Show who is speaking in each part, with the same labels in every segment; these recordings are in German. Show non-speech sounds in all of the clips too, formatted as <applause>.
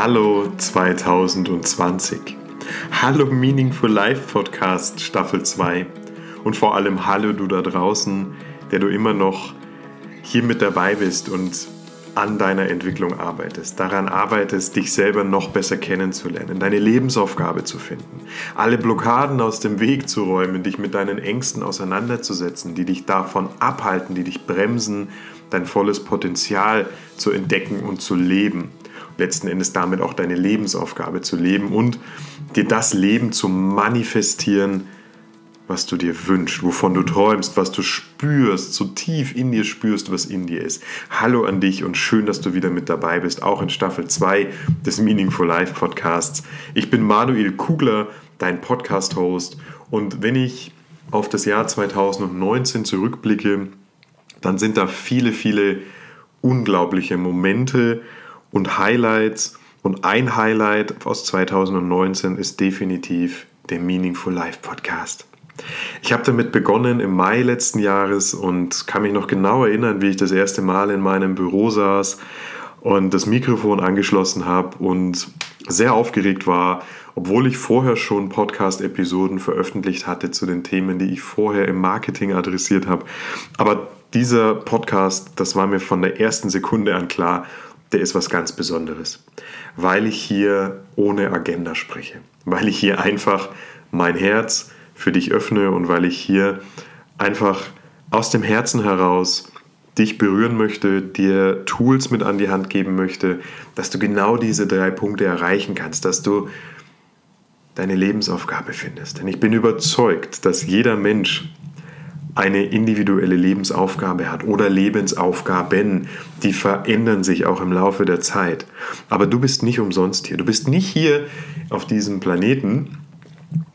Speaker 1: Hallo 2020. Hallo Meaningful Life Podcast Staffel 2. Und vor allem Hallo du da draußen, der du immer noch hier mit dabei bist und an deiner Entwicklung arbeitest, daran arbeitest, dich selber noch besser kennenzulernen, deine Lebensaufgabe zu finden, alle Blockaden aus dem Weg zu räumen, dich mit deinen Ängsten auseinanderzusetzen, die dich davon abhalten, die dich bremsen, dein volles Potenzial zu entdecken und zu leben. Letzten Endes damit auch deine Lebensaufgabe zu leben und dir das Leben zu manifestieren, was du dir wünschst, wovon du träumst, was du spürst, so tief in dir spürst, was in dir ist. Hallo an dich und schön, dass du wieder mit dabei bist, auch in Staffel 2 des Meaningful Life Podcasts. Ich bin Manuel Kugler, dein Podcast-Host und wenn ich auf das Jahr 2019 zurückblicke, dann sind da viele, viele unglaubliche Momente und Highlights. Und ein Highlight aus 2019 ist definitiv der Meaningful Life Podcast. Ich habe damit begonnen im Mai letzten Jahres und kann mich noch genau erinnern, wie ich das erste Mal in meinem Büro saß und das Mikrofon angeschlossen habe und sehr aufgeregt war, obwohl ich vorher schon Podcast-Episoden veröffentlicht hatte zu den Themen, die ich vorher im Marketing adressiert habe. Aber dieser Podcast, das war mir von der ersten Sekunde an klar, der ist was ganz Besonderes, weil ich hier ohne Agenda spreche, weil ich hier einfach mein Herz, für dich öffne und weil ich hier einfach aus dem Herzen heraus dich berühren möchte, dir Tools mit an die Hand geben möchte, dass du genau diese drei Punkte erreichen kannst, dass du deine Lebensaufgabe findest. Denn ich bin überzeugt, dass jeder Mensch eine individuelle Lebensaufgabe hat oder Lebensaufgaben, die verändern sich auch im Laufe der Zeit. Aber du bist nicht umsonst hier. Du bist nicht hier auf diesem Planeten,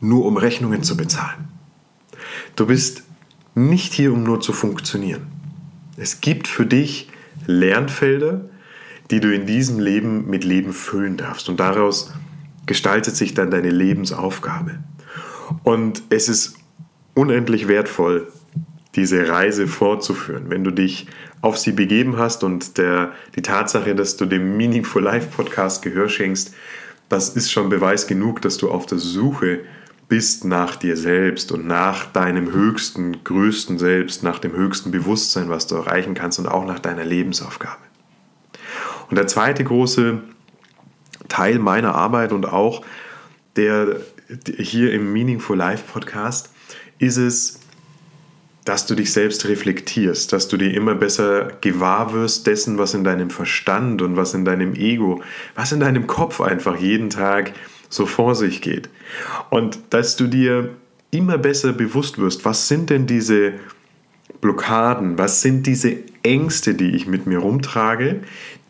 Speaker 1: nur um Rechnungen zu bezahlen. Du bist nicht hier, um nur zu funktionieren. Es gibt für dich Lernfelder, die du in diesem Leben mit Leben füllen darfst. Und daraus gestaltet sich dann deine Lebensaufgabe. Und es ist unendlich wertvoll, diese Reise fortzuführen. Wenn du dich auf sie begeben hast und der, die Tatsache, dass du dem Meaningful Life Podcast Gehör schenkst, das ist schon Beweis genug, dass du auf der Suche bist nach dir selbst und nach deinem höchsten, größten Selbst, nach dem höchsten Bewusstsein, was du erreichen kannst und auch nach deiner Lebensaufgabe. Und der zweite große Teil meiner Arbeit und auch der hier im Meaningful Life Podcast ist es, dass du dich selbst reflektierst, dass du dir immer besser gewahr wirst dessen, was in deinem Verstand und was in deinem Ego, was in deinem Kopf einfach jeden Tag so vor sich geht. Und dass du dir immer besser bewusst wirst, was sind denn diese Blockaden, was sind diese Ängste, die ich mit mir rumtrage,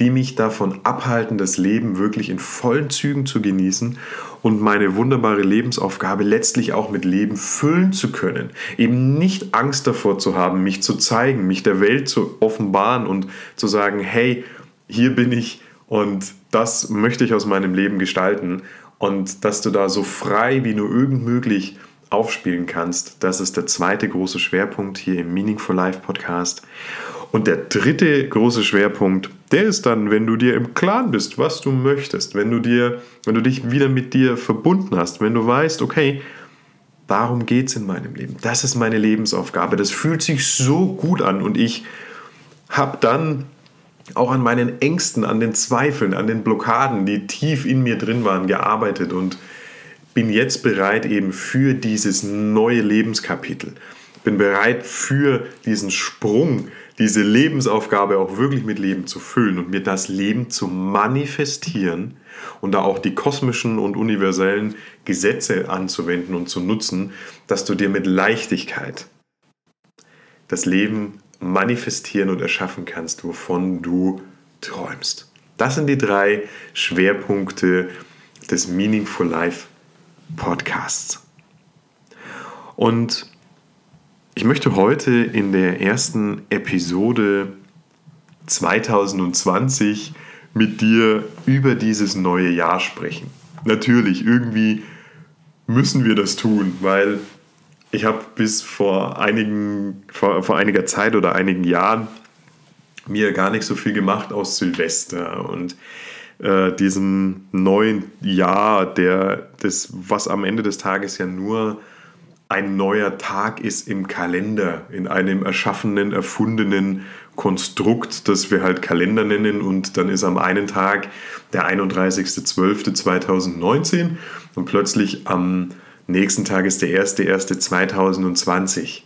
Speaker 1: die mich davon abhalten, das Leben wirklich in vollen Zügen zu genießen und meine wunderbare Lebensaufgabe letztlich auch mit Leben füllen zu können. Eben nicht Angst davor zu haben, mich zu zeigen, mich der Welt zu offenbaren und zu sagen, hey, hier bin ich und das möchte ich aus meinem Leben gestalten und dass du da so frei wie nur irgend möglich aufspielen kannst. Das ist der zweite große Schwerpunkt hier im Meaningful Life Podcast. Und der dritte große Schwerpunkt, der ist dann, wenn du dir im Klaren bist, was du möchtest, wenn du dir, wenn du dich wieder mit dir verbunden hast, wenn du weißt, okay, darum geht es in meinem Leben. Das ist meine Lebensaufgabe. Das fühlt sich so gut an und ich habe dann auch an meinen Ängsten, an den Zweifeln, an den Blockaden, die tief in mir drin waren, gearbeitet und bin jetzt bereit eben für dieses neue Lebenskapitel. Bin bereit für diesen Sprung, diese Lebensaufgabe auch wirklich mit Leben zu füllen und mir das Leben zu manifestieren und da auch die kosmischen und universellen Gesetze anzuwenden und zu nutzen, dass du dir mit Leichtigkeit das Leben manifestieren und erschaffen kannst, wovon du träumst. Das sind die drei Schwerpunkte des Meaningful Life Podcasts. Und ich möchte heute in der ersten Episode 2020 mit dir über dieses neue Jahr sprechen. Natürlich, irgendwie müssen wir das tun, weil ich habe bis vor, einigen, vor, vor einiger Zeit oder einigen Jahren mir gar nicht so viel gemacht aus Silvester und äh, diesem neuen Jahr, der das, was am Ende des Tages ja nur ein neuer Tag ist im Kalender, in einem erschaffenen, erfundenen Konstrukt, das wir halt Kalender nennen und dann ist am einen Tag der 31.12.2019 und plötzlich am nächsten Tag ist der 1.1.2020.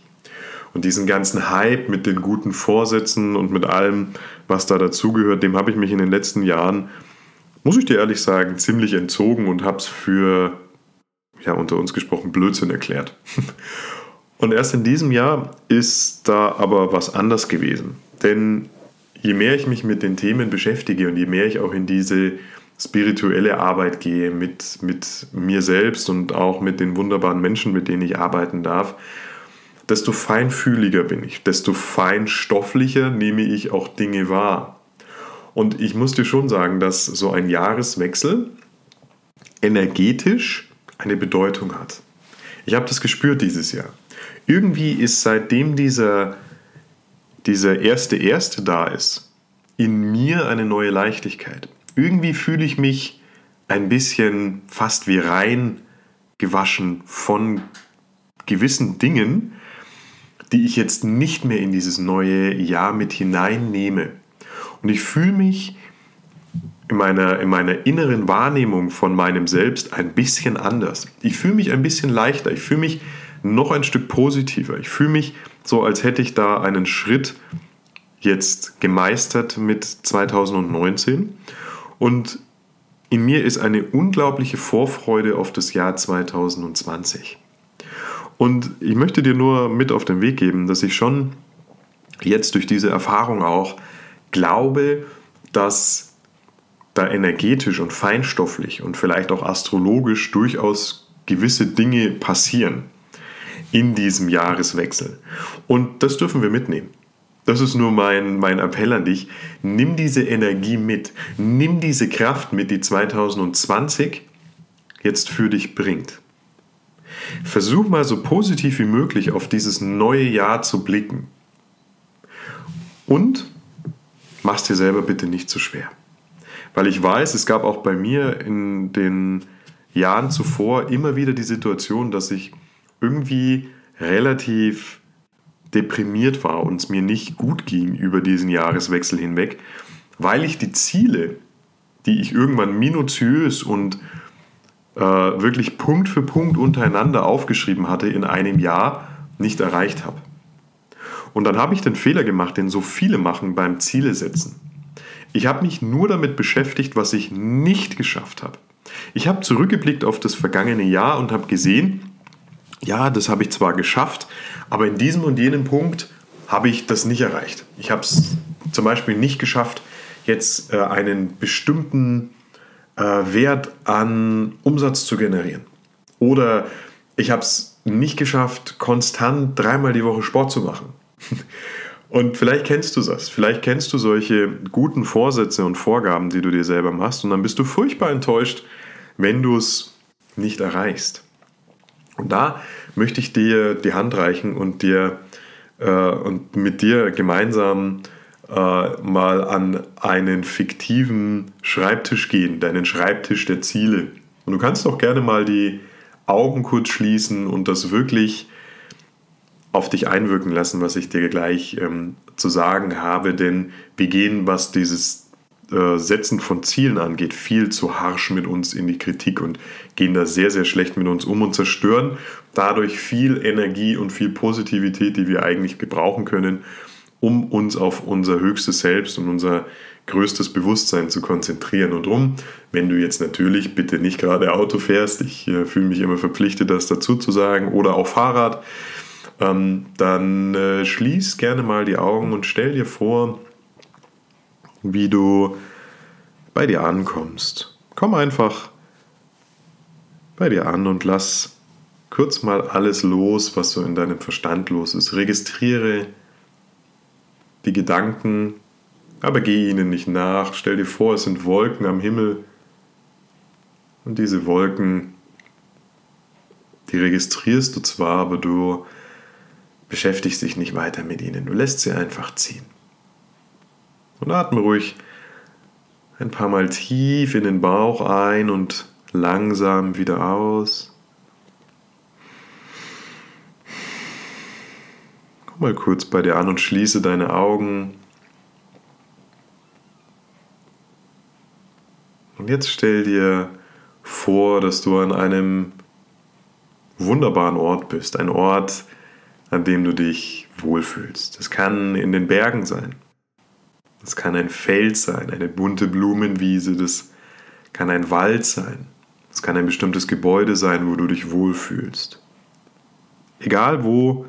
Speaker 1: Und diesen ganzen Hype mit den guten Vorsätzen und mit allem, was da dazugehört, dem habe ich mich in den letzten Jahren, muss ich dir ehrlich sagen, ziemlich entzogen und habe es für, ja, unter uns gesprochen, Blödsinn erklärt. <laughs> Und erst in diesem Jahr ist da aber was anders gewesen. Denn je mehr ich mich mit den Themen beschäftige und je mehr ich auch in diese spirituelle Arbeit gehe mit, mit mir selbst und auch mit den wunderbaren Menschen, mit denen ich arbeiten darf, desto feinfühliger bin ich, desto feinstofflicher nehme ich auch Dinge wahr. Und ich muss dir schon sagen, dass so ein Jahreswechsel energetisch eine Bedeutung hat. Ich habe das gespürt dieses Jahr. Irgendwie ist seitdem dieser, dieser erste Erste da ist, in mir eine neue Leichtigkeit. Irgendwie fühle ich mich ein bisschen fast wie rein gewaschen von gewissen Dingen, die ich jetzt nicht mehr in dieses neue Jahr mit hineinnehme. Und ich fühle mich in meiner, in meiner inneren Wahrnehmung von meinem Selbst ein bisschen anders. Ich fühle mich ein bisschen leichter. Ich fühle mich noch ein Stück positiver. Ich fühle mich so, als hätte ich da einen Schritt jetzt gemeistert mit 2019. Und in mir ist eine unglaubliche Vorfreude auf das Jahr 2020. Und ich möchte dir nur mit auf den Weg geben, dass ich schon jetzt durch diese Erfahrung auch glaube, dass da energetisch und feinstofflich und vielleicht auch astrologisch durchaus gewisse Dinge passieren in diesem Jahreswechsel. Und das dürfen wir mitnehmen. Das ist nur mein, mein Appell an dich. Nimm diese Energie mit. Nimm diese Kraft mit, die 2020 jetzt für dich bringt. Versuch mal so positiv wie möglich auf dieses neue Jahr zu blicken. Und mach es dir selber bitte nicht zu schwer. Weil ich weiß, es gab auch bei mir in den Jahren zuvor immer wieder die Situation, dass ich irgendwie relativ deprimiert war und es mir nicht gut ging über diesen Jahreswechsel hinweg, weil ich die Ziele, die ich irgendwann minutiös und äh, wirklich Punkt für Punkt untereinander aufgeschrieben hatte in einem Jahr, nicht erreicht habe. Und dann habe ich den Fehler gemacht, den so viele machen beim Ziele setzen. Ich habe mich nur damit beschäftigt, was ich nicht geschafft habe. Ich habe zurückgeblickt auf das vergangene Jahr und habe gesehen, ja, das habe ich zwar geschafft, aber in diesem und jenem Punkt habe ich das nicht erreicht. Ich habe es zum Beispiel nicht geschafft, jetzt äh, einen bestimmten äh, Wert an Umsatz zu generieren. Oder ich habe es nicht geschafft, konstant dreimal die Woche Sport zu machen. <laughs> Und vielleicht kennst du das. Vielleicht kennst du solche guten Vorsätze und Vorgaben, die du dir selber machst. Und dann bist du furchtbar enttäuscht, wenn du es nicht erreichst. Und da möchte ich dir die Hand reichen und dir äh, und mit dir gemeinsam äh, mal an einen fiktiven Schreibtisch gehen, deinen Schreibtisch der Ziele. Und du kannst auch gerne mal die Augen kurz schließen und das wirklich auf dich einwirken lassen, was ich dir gleich ähm, zu sagen habe, denn wir gehen, was dieses äh, Setzen von Zielen angeht, viel zu harsch mit uns in die Kritik und gehen da sehr, sehr schlecht mit uns um und zerstören dadurch viel Energie und viel Positivität, die wir eigentlich gebrauchen können, um uns auf unser höchstes Selbst und unser größtes Bewusstsein zu konzentrieren. Und drum, wenn du jetzt natürlich bitte nicht gerade Auto fährst, ich äh, fühle mich immer verpflichtet, das dazu zu sagen, oder auch Fahrrad, ähm, dann äh, schließ gerne mal die Augen und stell dir vor, wie du bei dir ankommst. Komm einfach bei dir an und lass kurz mal alles los, was so in deinem Verstand los ist. Registriere die Gedanken, aber geh ihnen nicht nach. Stell dir vor, es sind Wolken am Himmel und diese Wolken, die registrierst du zwar, aber du beschäftigst dich nicht weiter mit ihnen. Du lässt sie einfach ziehen. Und atme ruhig Ein paar Mal tief in den Bauch ein und langsam wieder aus. Komm mal kurz bei dir an und schließe deine Augen. Und jetzt stell dir vor, dass du an einem wunderbaren Ort bist. Ein Ort, an dem du dich wohlfühlst. Das kann in den Bergen sein. Das kann ein Feld sein, eine bunte Blumenwiese, das kann ein Wald sein, das kann ein bestimmtes Gebäude sein, wo du dich wohlfühlst. Egal wo,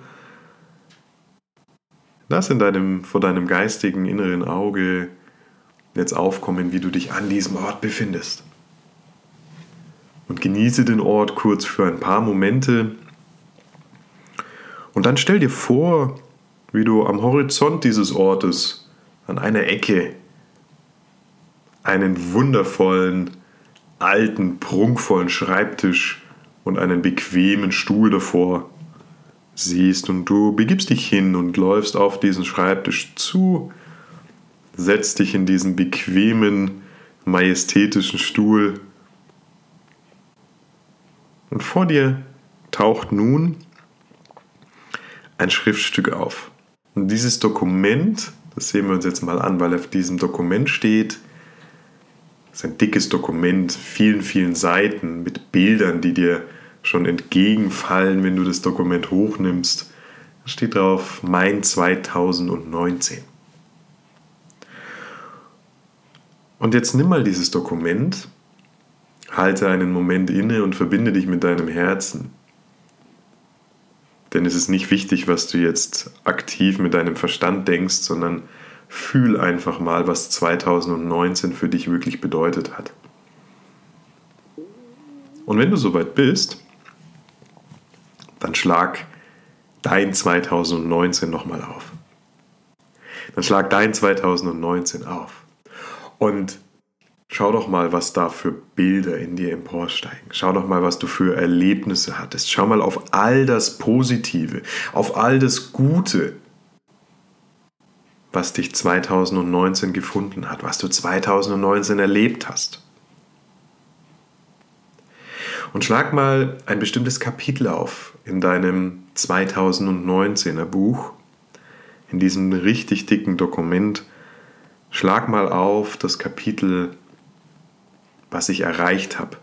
Speaker 1: lass in deinem, vor deinem geistigen inneren Auge jetzt aufkommen, wie du dich an diesem Ort befindest. Und genieße den Ort kurz für ein paar Momente. Und dann stell dir vor, wie du am Horizont dieses Ortes an einer Ecke einen wundervollen, alten, prunkvollen Schreibtisch und einen bequemen Stuhl davor siehst und du begibst dich hin und läufst auf diesen Schreibtisch zu, setzt dich in diesen bequemen, majestätischen Stuhl. Und vor dir taucht nun ein Schriftstück auf. Und dieses Dokument das sehen wir uns jetzt mal an, weil auf diesem Dokument steht, ist ein dickes Dokument, vielen, vielen Seiten mit Bildern, die dir schon entgegenfallen, wenn du das Dokument hochnimmst. Da steht drauf Mein 2019. Und jetzt nimm mal dieses Dokument, halte einen Moment inne und verbinde dich mit deinem Herzen. Denn es ist nicht wichtig, was du jetzt aktiv mit deinem Verstand denkst, sondern fühl einfach mal, was 2019 für dich wirklich bedeutet hat. Und wenn du soweit bist, dann schlag dein 2019 nochmal auf. Dann schlag dein 2019 auf. Und Schau doch mal, was da für Bilder in dir emporsteigen. Schau doch mal, was du für Erlebnisse hattest. Schau mal auf all das Positive, auf all das Gute, was dich 2019 gefunden hat, was du 2019 erlebt hast. Und schlag mal ein bestimmtes Kapitel auf in deinem 2019er Buch, in diesem richtig dicken Dokument. Schlag mal auf das Kapitel was ich erreicht habe.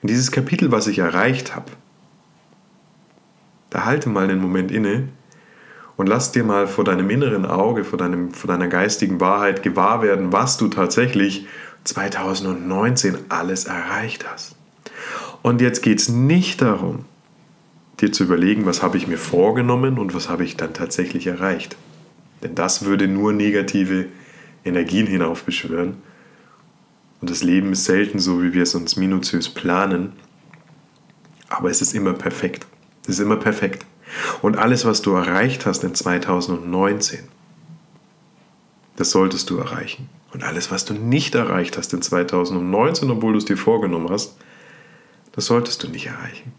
Speaker 1: In dieses Kapitel, was ich erreicht habe, da halte mal einen Moment inne und lass dir mal vor deinem inneren Auge, vor, deinem, vor deiner geistigen Wahrheit gewahr werden, was du tatsächlich 2019 alles erreicht hast. Und jetzt geht es nicht darum, dir zu überlegen, was habe ich mir vorgenommen und was habe ich dann tatsächlich erreicht. Denn das würde nur negative Energien hinaufbeschwören, und das Leben ist selten so, wie wir es uns minutiös planen. Aber es ist immer perfekt. Es ist immer perfekt. Und alles, was du erreicht hast in 2019, das solltest du erreichen. Und alles, was du nicht erreicht hast in 2019, obwohl du es dir vorgenommen hast, das solltest du nicht erreichen.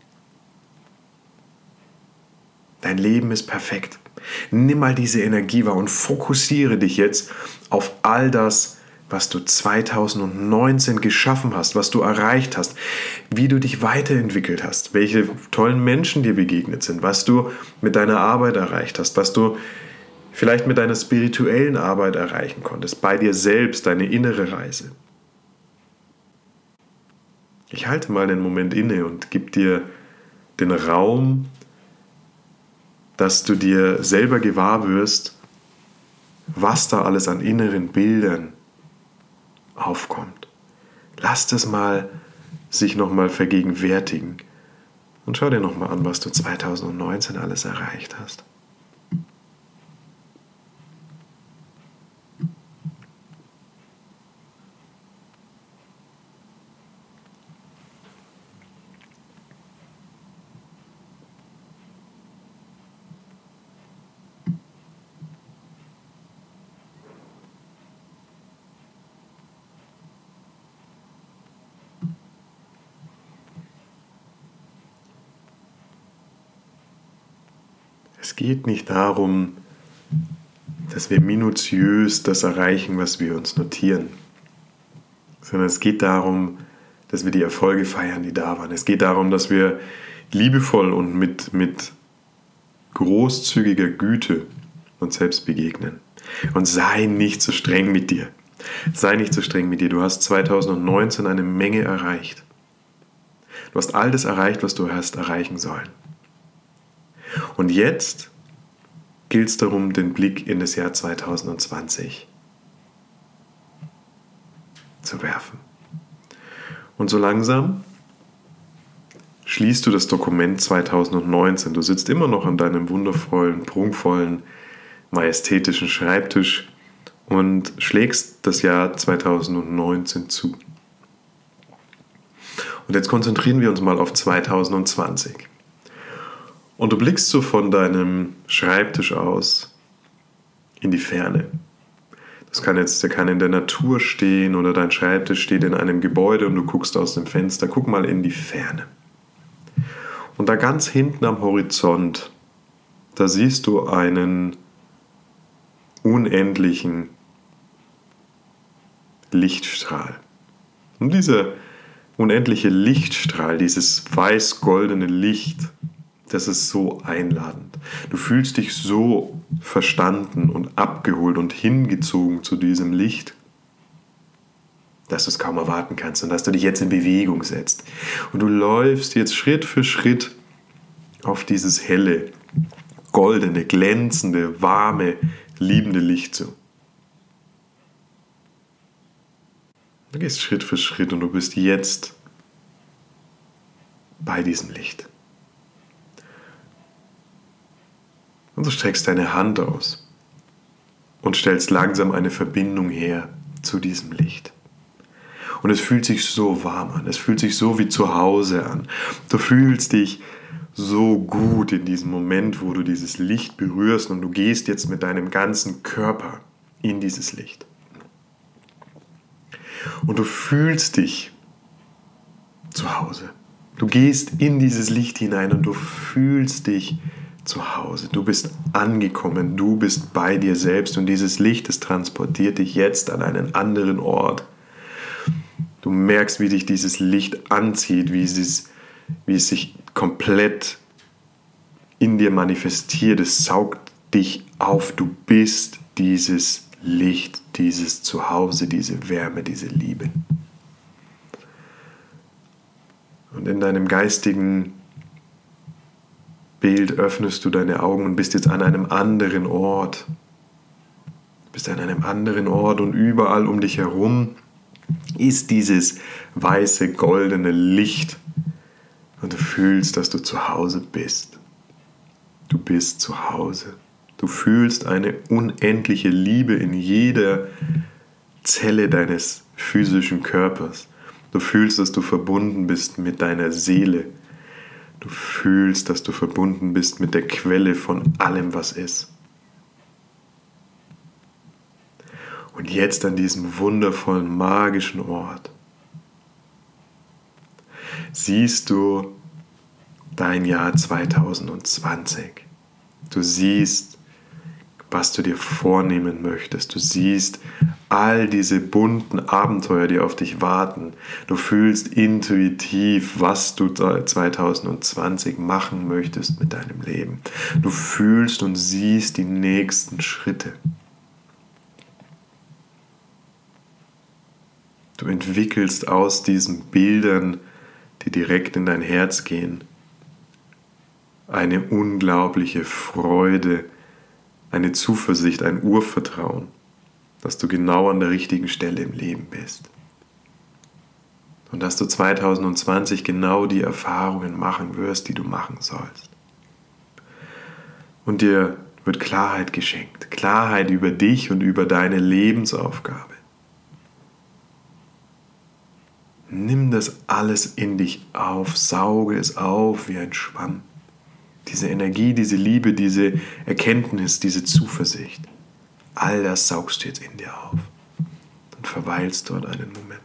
Speaker 1: Dein Leben ist perfekt. Nimm mal diese Energie wahr und fokussiere dich jetzt auf all das, was du 2019 geschaffen hast, was du erreicht hast, wie du dich weiterentwickelt hast, welche tollen Menschen dir begegnet sind, was du mit deiner Arbeit erreicht hast, was du vielleicht mit deiner spirituellen Arbeit erreichen konntest, bei dir selbst, deine innere Reise. Ich halte mal einen Moment inne und gebe dir den Raum, dass du dir selber gewahr wirst, was da alles an inneren Bildern aufkommt. Lass das mal sich nochmal vergegenwärtigen und schau dir nochmal an, was du 2019 alles erreicht hast. Es geht nicht darum, dass wir minutiös das erreichen, was wir uns notieren, sondern es geht darum, dass wir die Erfolge feiern, die da waren. Es geht darum, dass wir liebevoll und mit, mit großzügiger Güte uns selbst begegnen. Und sei nicht so streng mit dir. Sei nicht so streng mit dir. Du hast 2019 eine Menge erreicht. Du hast all das erreicht, was du hast erreichen sollen. Und jetzt gilt es darum, den Blick in das Jahr 2020 zu werfen. Und so langsam schließt du das Dokument 2019. Du sitzt immer noch an deinem wundervollen, prunkvollen, majestätischen Schreibtisch und schlägst das Jahr 2019 zu. Und jetzt konzentrieren wir uns mal auf 2020. Und du blickst so von deinem Schreibtisch aus in die Ferne. Das kann jetzt, der kann in der Natur stehen oder dein Schreibtisch steht in einem Gebäude und du guckst aus dem Fenster. Guck mal in die Ferne. Und da ganz hinten am Horizont, da siehst du einen unendlichen Lichtstrahl. Und dieser unendliche Lichtstrahl, dieses weiß-goldene Licht, das ist so einladend. Du fühlst dich so verstanden und abgeholt und hingezogen zu diesem Licht, dass du es kaum erwarten kannst und dass du dich jetzt in Bewegung setzt. Und du läufst jetzt Schritt für Schritt auf dieses helle, goldene, glänzende, warme, liebende Licht zu. Du gehst Schritt für Schritt und du bist jetzt bei diesem Licht. Und du streckst deine Hand aus und stellst langsam eine Verbindung her zu diesem Licht. Und es fühlt sich so warm an, es fühlt sich so wie zu Hause an. Du fühlst dich so gut in diesem Moment, wo du dieses Licht berührst und du gehst jetzt mit deinem ganzen Körper in dieses Licht. Und du fühlst dich zu Hause. Du gehst in dieses Licht hinein und du fühlst dich zu Hause. Du bist angekommen, du bist bei dir selbst und dieses Licht, es transportiert dich jetzt an einen anderen Ort. Du merkst, wie dich dieses Licht anzieht, wie es, wie es sich komplett in dir manifestiert. Es saugt dich auf. Du bist dieses Licht, dieses Zuhause, diese Wärme, diese Liebe. Und in deinem geistigen Bild öffnest du deine Augen und bist jetzt an einem anderen Ort. Du bist an einem anderen Ort und überall um dich herum ist dieses weiße, goldene Licht. Und du fühlst, dass du zu Hause bist. Du bist zu Hause. Du fühlst eine unendliche Liebe in jeder Zelle deines physischen Körpers. Du fühlst, dass du verbunden bist mit deiner Seele. Du fühlst, dass du verbunden bist mit der Quelle von allem, was ist. Und jetzt an diesem wundervollen, magischen Ort siehst du dein Jahr 2020. Du siehst was du dir vornehmen möchtest. Du siehst all diese bunten Abenteuer, die auf dich warten. Du fühlst intuitiv, was du 2020 machen möchtest mit deinem Leben. Du fühlst und siehst die nächsten Schritte. Du entwickelst aus diesen Bildern, die direkt in dein Herz gehen, eine unglaubliche Freude, eine Zuversicht, ein Urvertrauen, dass du genau an der richtigen Stelle im Leben bist. Und dass du 2020 genau die Erfahrungen machen wirst, die du machen sollst. Und dir wird Klarheit geschenkt. Klarheit über dich und über deine Lebensaufgabe. Nimm das alles in dich auf, sauge es auf wie ein Schwamm. Diese Energie, diese Liebe, diese Erkenntnis, diese Zuversicht, All das saugst du jetzt in dir auf und verweilst dort einen Moment.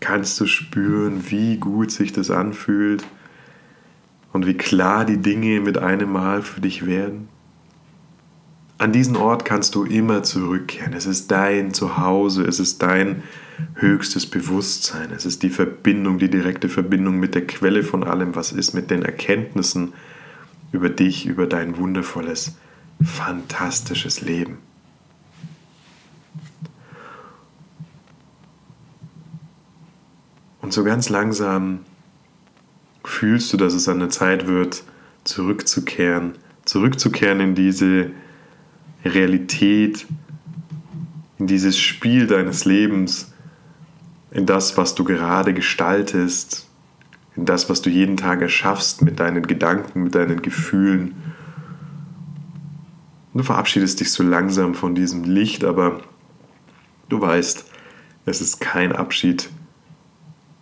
Speaker 1: Kannst du spüren, wie gut sich das anfühlt und wie klar die Dinge mit einem Mal für dich werden? An diesen Ort kannst du immer zurückkehren. Es ist dein Zuhause, es ist dein höchstes Bewusstsein, es ist die Verbindung, die direkte Verbindung mit der Quelle von allem, was ist, mit den Erkenntnissen über dich, über dein wundervolles, fantastisches Leben. Und so ganz langsam fühlst du, dass es an der Zeit wird, zurückzukehren, zurückzukehren in diese Realität, in dieses Spiel deines Lebens, in das, was du gerade gestaltest, in das, was du jeden Tag erschaffst mit deinen Gedanken, mit deinen Gefühlen. Du verabschiedest dich so langsam von diesem Licht, aber du weißt, es ist kein Abschied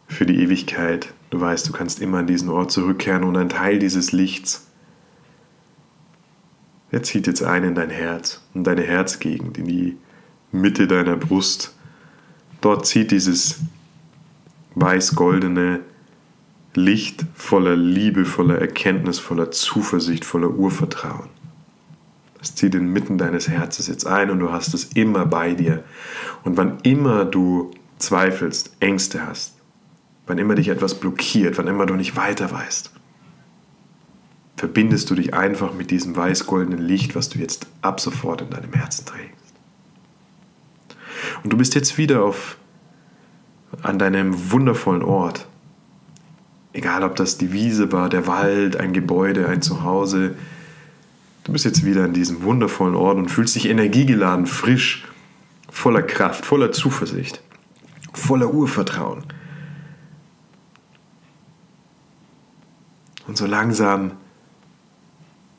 Speaker 1: für die Ewigkeit. Du weißt, du kannst immer an diesen Ort zurückkehren und ein Teil dieses Lichts er zieht jetzt ein in dein Herz, in deine Herzgegend, in die Mitte deiner Brust. Dort zieht dieses weiß-goldene Licht voller Liebe, voller Erkenntnis, voller Zuversicht, voller Urvertrauen. Das zieht inmitten deines Herzens jetzt ein und du hast es immer bei dir. Und wann immer du zweifelst, Ängste hast, wann immer dich etwas blockiert, wann immer du nicht weiter weißt, verbindest du dich einfach mit diesem weiß-goldenen Licht, was du jetzt ab sofort in deinem Herzen trägst. Und du bist jetzt wieder auf, an deinem wundervollen Ort. Egal, ob das die Wiese war, der Wald, ein Gebäude, ein Zuhause. Du bist jetzt wieder an diesem wundervollen Ort und fühlst dich energiegeladen, frisch, voller Kraft, voller Zuversicht, voller Urvertrauen. Und so langsam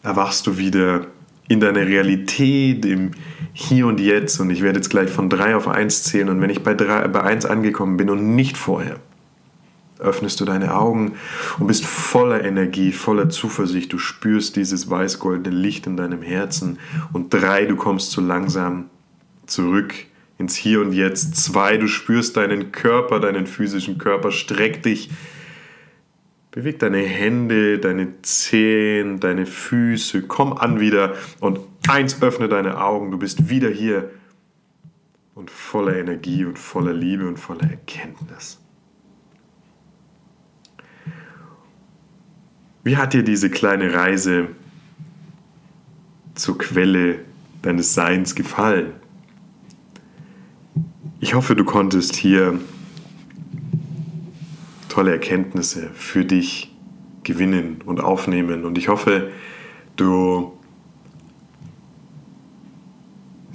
Speaker 1: erwachst du wieder in deiner Realität, im Hier und Jetzt. Und ich werde jetzt gleich von 3 auf 1 zählen. Und wenn ich bei, 3, bei 1 angekommen bin und nicht vorher, öffnest du deine Augen und bist voller Energie, voller Zuversicht. Du spürst dieses weiß-goldene Licht in deinem Herzen. Und 3, du kommst so langsam zurück ins Hier und Jetzt. 2, du spürst deinen Körper, deinen physischen Körper. Streck dich Beweg deine Hände, deine Zehen, deine Füße. Komm an wieder. Und eins, öffne deine Augen. Du bist wieder hier. Und voller Energie und voller Liebe und voller Erkenntnis. Wie hat dir diese kleine Reise zur Quelle deines Seins gefallen? Ich hoffe, du konntest hier tolle Erkenntnisse für dich gewinnen und aufnehmen. Und ich hoffe, du,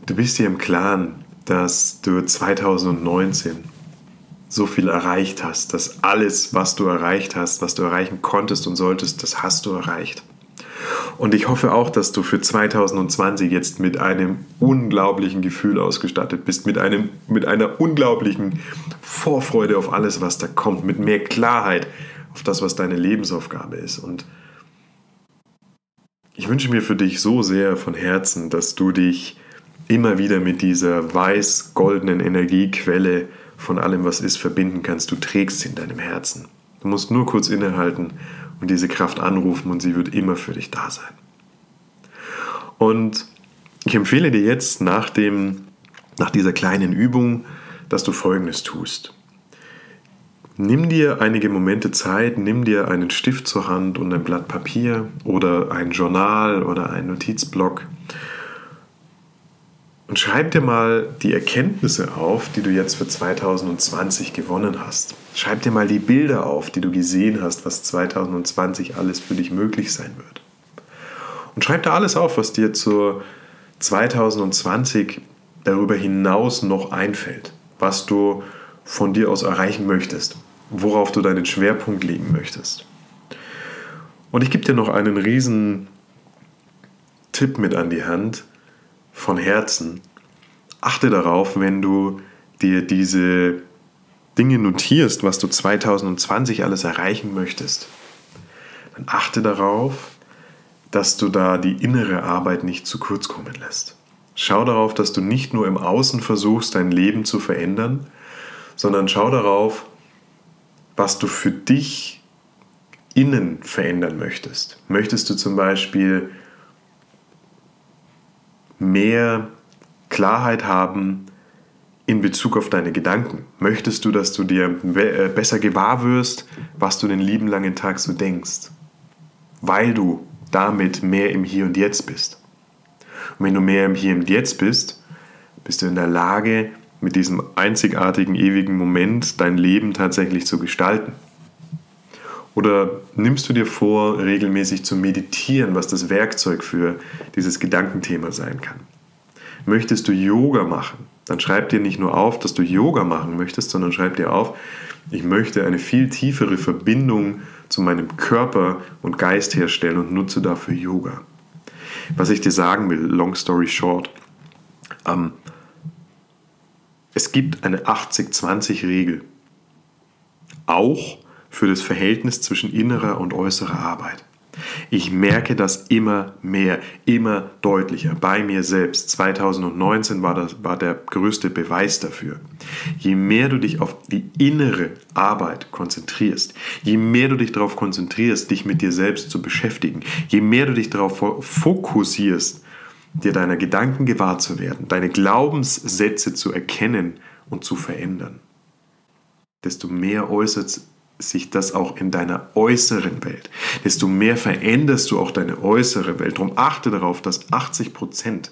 Speaker 1: du bist dir im Klaren, dass du 2019 so viel erreicht hast, dass alles, was du erreicht hast, was du erreichen konntest und solltest, das hast du erreicht. Und ich hoffe auch, dass du für 2020 jetzt mit einem unglaublichen Gefühl ausgestattet bist, mit, einem, mit einer unglaublichen Vorfreude auf alles, was da kommt, mit mehr Klarheit auf das, was deine Lebensaufgabe ist. Und ich wünsche mir für dich so sehr von Herzen, dass du dich immer wieder mit dieser weiß-goldenen Energiequelle von allem, was ist, verbinden kannst. Du trägst sie in deinem Herzen. Du musst nur kurz innehalten und diese Kraft anrufen und sie wird immer für dich da sein. Und ich empfehle dir jetzt nach, dem, nach dieser kleinen Übung, dass du Folgendes tust. Nimm dir einige Momente Zeit, nimm dir einen Stift zur Hand und ein Blatt Papier oder ein Journal oder ein Notizblock und schreib dir mal die Erkenntnisse auf, die du jetzt für 2020 gewonnen hast. Schreib dir mal die Bilder auf, die du gesehen hast, was 2020 alles für dich möglich sein wird. Und schreib da alles auf, was dir zur 2020 darüber hinaus noch einfällt, was du von dir aus erreichen möchtest, worauf du deinen Schwerpunkt legen möchtest. Und ich gebe dir noch einen riesen Tipp mit an die Hand von Herzen. Achte darauf, wenn du dir diese Dinge notierst, was du 2020 alles erreichen möchtest, dann achte darauf, dass du da die innere Arbeit nicht zu kurz kommen lässt. Schau darauf, dass du nicht nur im Außen versuchst, dein Leben zu verändern, sondern schau darauf, was du für dich innen verändern möchtest. Möchtest du zum Beispiel mehr Klarheit haben in Bezug auf deine Gedanken? Möchtest du, dass du dir äh, besser gewahr wirst, was du den lieben langen Tag so denkst? Weil du damit mehr im Hier und Jetzt bist. Und wenn du mehr im Hier und Jetzt bist, bist du in der Lage, mit diesem einzigartigen, ewigen Moment dein Leben tatsächlich zu gestalten. Oder nimmst du dir vor, regelmäßig zu meditieren, was das Werkzeug für dieses Gedankenthema sein kann? Möchtest du Yoga machen? Dann schreib dir nicht nur auf, dass du Yoga machen möchtest, sondern schreib dir auf, ich möchte eine viel tiefere Verbindung zu meinem Körper und Geist herstellen und nutze dafür Yoga. Was ich dir sagen will, long story short, ähm, es gibt eine 80-20-Regel. Auch für das Verhältnis zwischen innerer und äußerer Arbeit. Ich merke das immer mehr, immer deutlicher bei mir selbst. 2019 war, das, war der größte Beweis dafür. Je mehr du dich auf die innere Arbeit konzentrierst, je mehr du dich darauf konzentrierst, dich mit dir selbst zu beschäftigen, je mehr du dich darauf fokussierst, dir deiner Gedanken gewahr zu werden, deine Glaubenssätze zu erkennen und zu verändern, desto mehr äußert sich das auch in deiner äußeren Welt. Desto mehr veränderst du auch deine äußere Welt. Darum achte darauf, dass 80 Prozent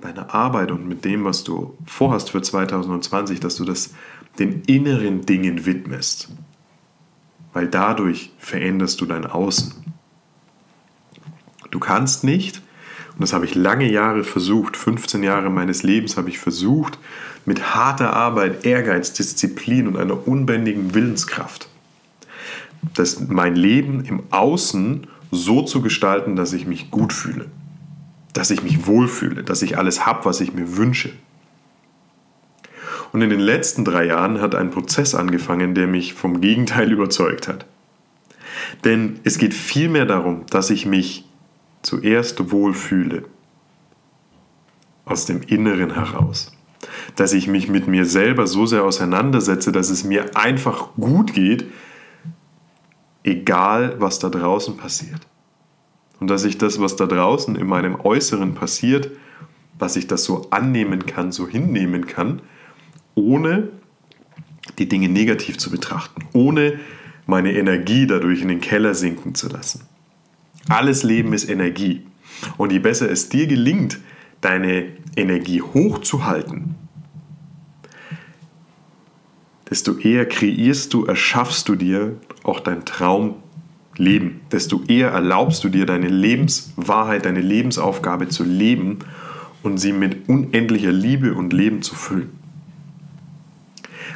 Speaker 1: deiner Arbeit und mit dem, was du vorhast für 2020, dass du das den inneren Dingen widmest. Weil dadurch veränderst du dein Außen. Du kannst nicht, und das habe ich lange Jahre versucht, 15 Jahre meines Lebens habe ich versucht, mit harter Arbeit, Ehrgeiz, Disziplin und einer unbändigen Willenskraft, das, mein Leben im Außen so zu gestalten, dass ich mich gut fühle, dass ich mich wohlfühle, dass ich alles habe, was ich mir wünsche. Und in den letzten drei Jahren hat ein Prozess angefangen, der mich vom Gegenteil <laughs> überzeugt hat. Denn es geht vielmehr darum, dass ich mich zuerst wohlfühle, aus dem Inneren heraus dass ich mich mit mir selber so sehr auseinandersetze, dass es mir einfach gut geht, egal was da draußen passiert. Und dass ich das, was da draußen in meinem Äußeren passiert, dass ich das so annehmen kann, so hinnehmen kann, ohne die Dinge negativ zu betrachten, ohne meine Energie dadurch in den Keller sinken zu lassen. Alles Leben ist Energie. Und je besser es dir gelingt, deine Energie hochzuhalten, desto eher kreierst du, erschaffst du dir auch dein Traumleben, desto eher erlaubst du dir deine Lebenswahrheit, deine Lebensaufgabe zu leben und sie mit unendlicher Liebe und Leben zu füllen.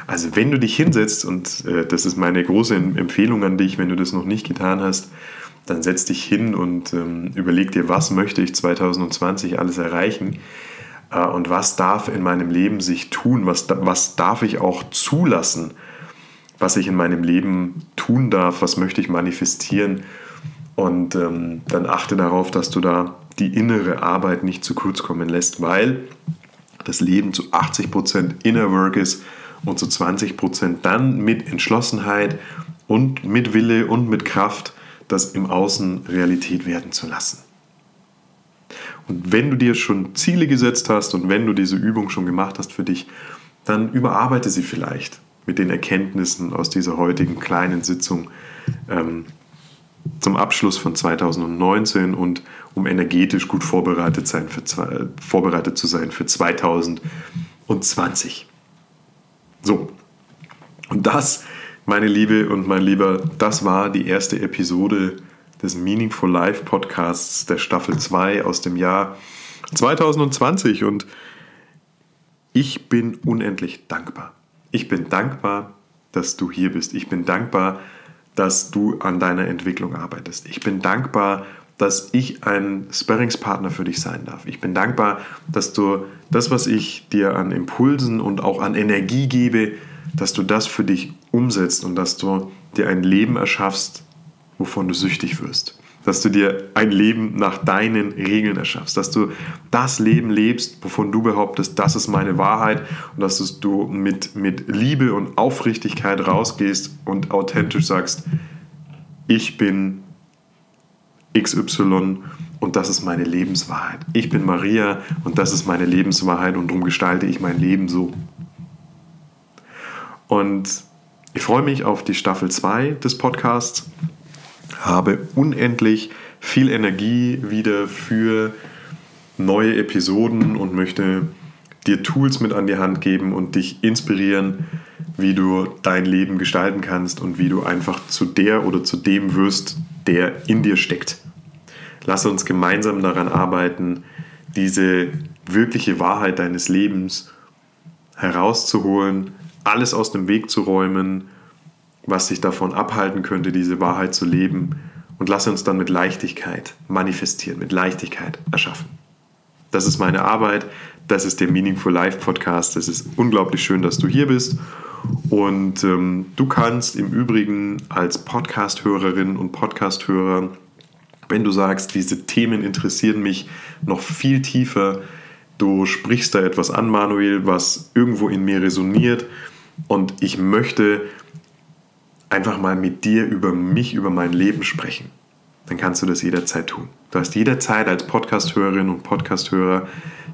Speaker 1: Also wenn du dich hinsetzt, und äh, das ist meine große Empfehlung an dich, wenn du das noch nicht getan hast, dann setz dich hin und ähm, überleg dir, was möchte ich 2020 alles erreichen äh, und was darf in meinem Leben sich tun, was, was darf ich auch zulassen, was ich in meinem Leben tun darf, was möchte ich manifestieren. Und ähm, dann achte darauf, dass du da die innere Arbeit nicht zu kurz kommen lässt, weil das Leben zu 80% Inner Work ist und zu 20% dann mit Entschlossenheit und mit Wille und mit Kraft das im Außen Realität werden zu lassen. Und wenn du dir schon Ziele gesetzt hast und wenn du diese Übung schon gemacht hast für dich, dann überarbeite sie vielleicht mit den Erkenntnissen aus dieser heutigen kleinen Sitzung ähm, zum Abschluss von 2019 und um energetisch gut vorbereitet, sein für, vorbereitet zu sein für 2020. So, und das, meine Liebe und mein Lieber, das war die erste Episode des Meaningful Life Podcasts der Staffel 2 aus dem Jahr 2020 und ich bin unendlich dankbar. Ich bin dankbar, dass du hier bist. Ich bin dankbar, dass du an deiner Entwicklung arbeitest. Ich bin dankbar, dass ich ein Sparringspartner für dich sein darf. Ich bin dankbar, dass du das, was ich dir an Impulsen und auch an Energie gebe, dass du das für dich umsetzt und dass du dir ein Leben erschaffst, wovon du süchtig wirst. dass du dir ein Leben nach deinen Regeln erschaffst, dass du das Leben lebst, wovon du behauptest, das ist meine Wahrheit und dass du mit, mit Liebe und Aufrichtigkeit rausgehst und authentisch sagst, ich bin XY und das ist meine Lebenswahrheit. Ich bin Maria und das ist meine Lebenswahrheit und darum gestalte ich mein Leben so. Und ich freue mich auf die Staffel 2 des Podcasts, habe unendlich viel Energie wieder für neue Episoden und möchte dir Tools mit an die Hand geben und dich inspirieren, wie du dein Leben gestalten kannst und wie du einfach zu der oder zu dem wirst, der in dir steckt. Lass uns gemeinsam daran arbeiten, diese wirkliche Wahrheit deines Lebens herauszuholen, alles aus dem Weg zu räumen, was sich davon abhalten könnte, diese Wahrheit zu leben. Und lass uns dann mit Leichtigkeit manifestieren, mit Leichtigkeit erschaffen. Das ist meine Arbeit, das ist der Meaningful Life Podcast. Es ist unglaublich schön, dass du hier bist. Und ähm, du kannst im Übrigen als Podcast-Hörerin und Podcast-Hörer wenn du sagst, diese Themen interessieren mich noch viel tiefer, du sprichst da etwas an, Manuel, was irgendwo in mir resoniert und ich möchte einfach mal mit dir über mich, über mein Leben sprechen, dann kannst du das jederzeit tun. Du hast jederzeit als Podcasthörerin und Podcasthörer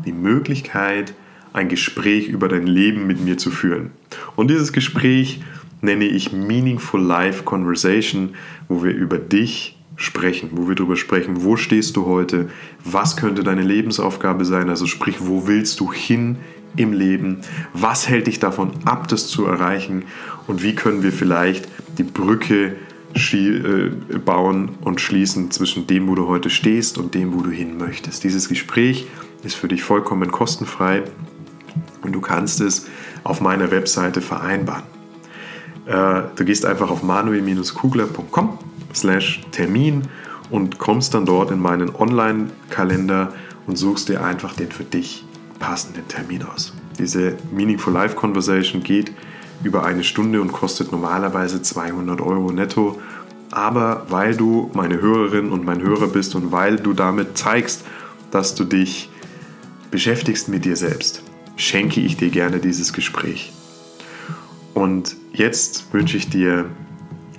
Speaker 1: die Möglichkeit, ein Gespräch über dein Leben mit mir zu führen. Und dieses Gespräch nenne ich Meaningful Life Conversation, wo wir über dich sprechen, wo wir darüber sprechen, wo stehst du heute, was könnte deine Lebensaufgabe sein, also sprich, wo willst du hin im Leben, was hält dich davon ab, das zu erreichen und wie können wir vielleicht die Brücke äh, bauen und schließen zwischen dem, wo du heute stehst und dem, wo du hin möchtest. Dieses Gespräch ist für dich vollkommen kostenfrei und du kannst es auf meiner Webseite vereinbaren. Äh, du gehst einfach auf manuel-kugler.com slash Termin und kommst dann dort in meinen Online-Kalender und suchst dir einfach den für dich passenden Termin aus. Diese Meaningful Life Conversation geht über eine Stunde und kostet normalerweise 200 Euro netto. Aber weil du meine Hörerin und mein Hörer bist und weil du damit zeigst, dass du dich beschäftigst mit dir selbst, schenke ich dir gerne dieses Gespräch. Und jetzt wünsche ich dir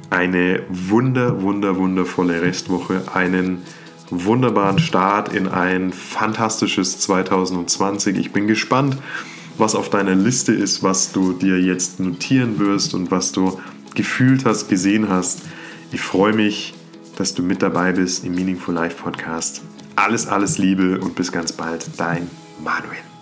Speaker 1: eine wunder, wunder, wundervolle Restwoche, einen wunderbaren Start in ein fantastisches 2020. Ich bin gespannt, was auf deiner Liste ist, was du dir jetzt notieren wirst und was du gefühlt hast, gesehen hast. Ich freue mich, dass du mit dabei bist im Meaningful Life Podcast. Alles, alles Liebe und bis ganz bald, dein Manuel.